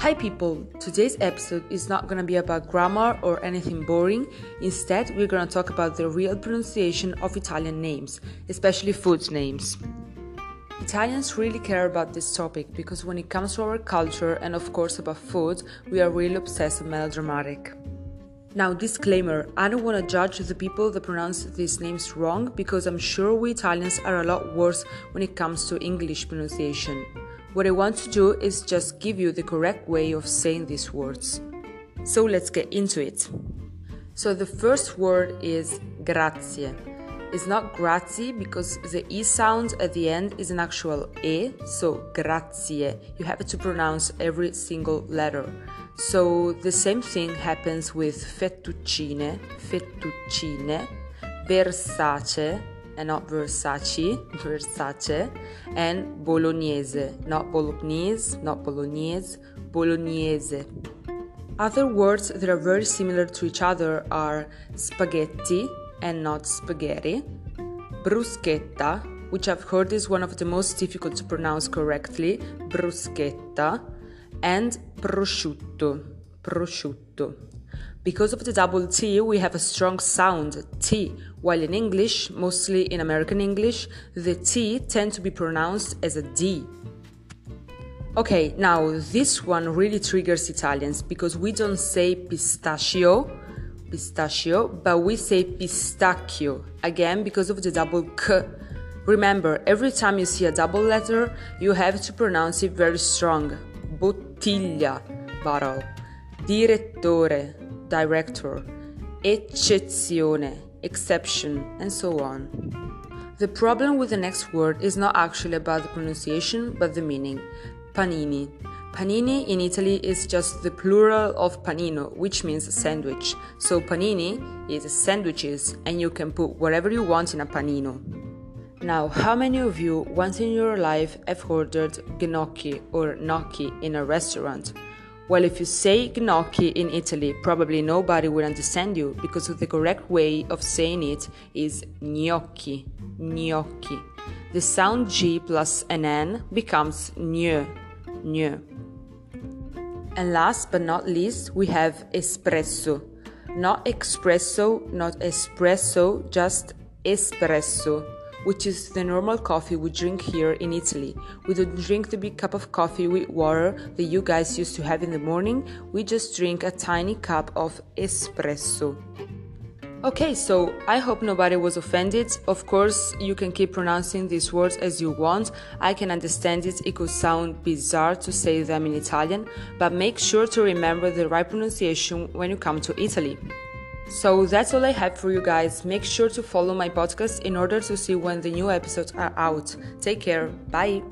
Hi, people! Today's episode is not gonna be about grammar or anything boring. Instead, we're gonna talk about the real pronunciation of Italian names, especially food names. Italians really care about this topic because when it comes to our culture and, of course, about food, we are really obsessed and melodramatic. Now, disclaimer I don't want to judge the people that pronounce these names wrong because I'm sure we Italians are a lot worse when it comes to English pronunciation. What I want to do is just give you the correct way of saying these words. So let's get into it. So the first word is grazie. It's not grazie because the E sound at the end is an actual E, so grazie. You have to pronounce every single letter. So the same thing happens with fettuccine, fettuccine, Versace, and not Versace, Versace, and Bolognese, not Bolognese, not Bolognese, Bolognese. Other words that are very similar to each other are spaghetti and not spaghetti, bruschetta, which I've heard is one of the most difficult to pronounce correctly, bruschetta, and prosciutto, prosciutto. Because of the double T, we have a strong sound, T, while in English, mostly in American English, the T tend to be pronounced as a D. Okay, now this one really triggers Italians because we don't say pistachio, pistachio, but we say pistacchio, again because of the double K. Remember, every time you see a double letter, you have to pronounce it very strong. Bottiglia, bottle. Uh, Direttore, director. Eccezione, exception, and so on. The problem with the next word is not actually about the pronunciation but the meaning. Panini. Panini in Italy is just the plural of panino, which means sandwich. So panini is sandwiches, and you can put whatever you want in a panino. Now, how many of you once in your life have ordered gnocchi or gnocchi in a restaurant? Well, if you say gnocchi in Italy, probably nobody will understand you because the correct way of saying it is gnocchi, gnocchi. The sound G plus an N becomes gne, gne. And last but not least, we have espresso. Not espresso, not espresso, just espresso which is the normal coffee we drink here in Italy. We don't drink the big cup of coffee with water that you guys used to have in the morning, we just drink a tiny cup of espresso. Okay, so I hope nobody was offended. Of course, you can keep pronouncing these words as you want. I can understand it, it could sound bizarre to say them in Italian, but make sure to remember the right pronunciation when you come to Italy. So that's all I have for you guys. Make sure to follow my podcast in order to see when the new episodes are out. Take care. Bye.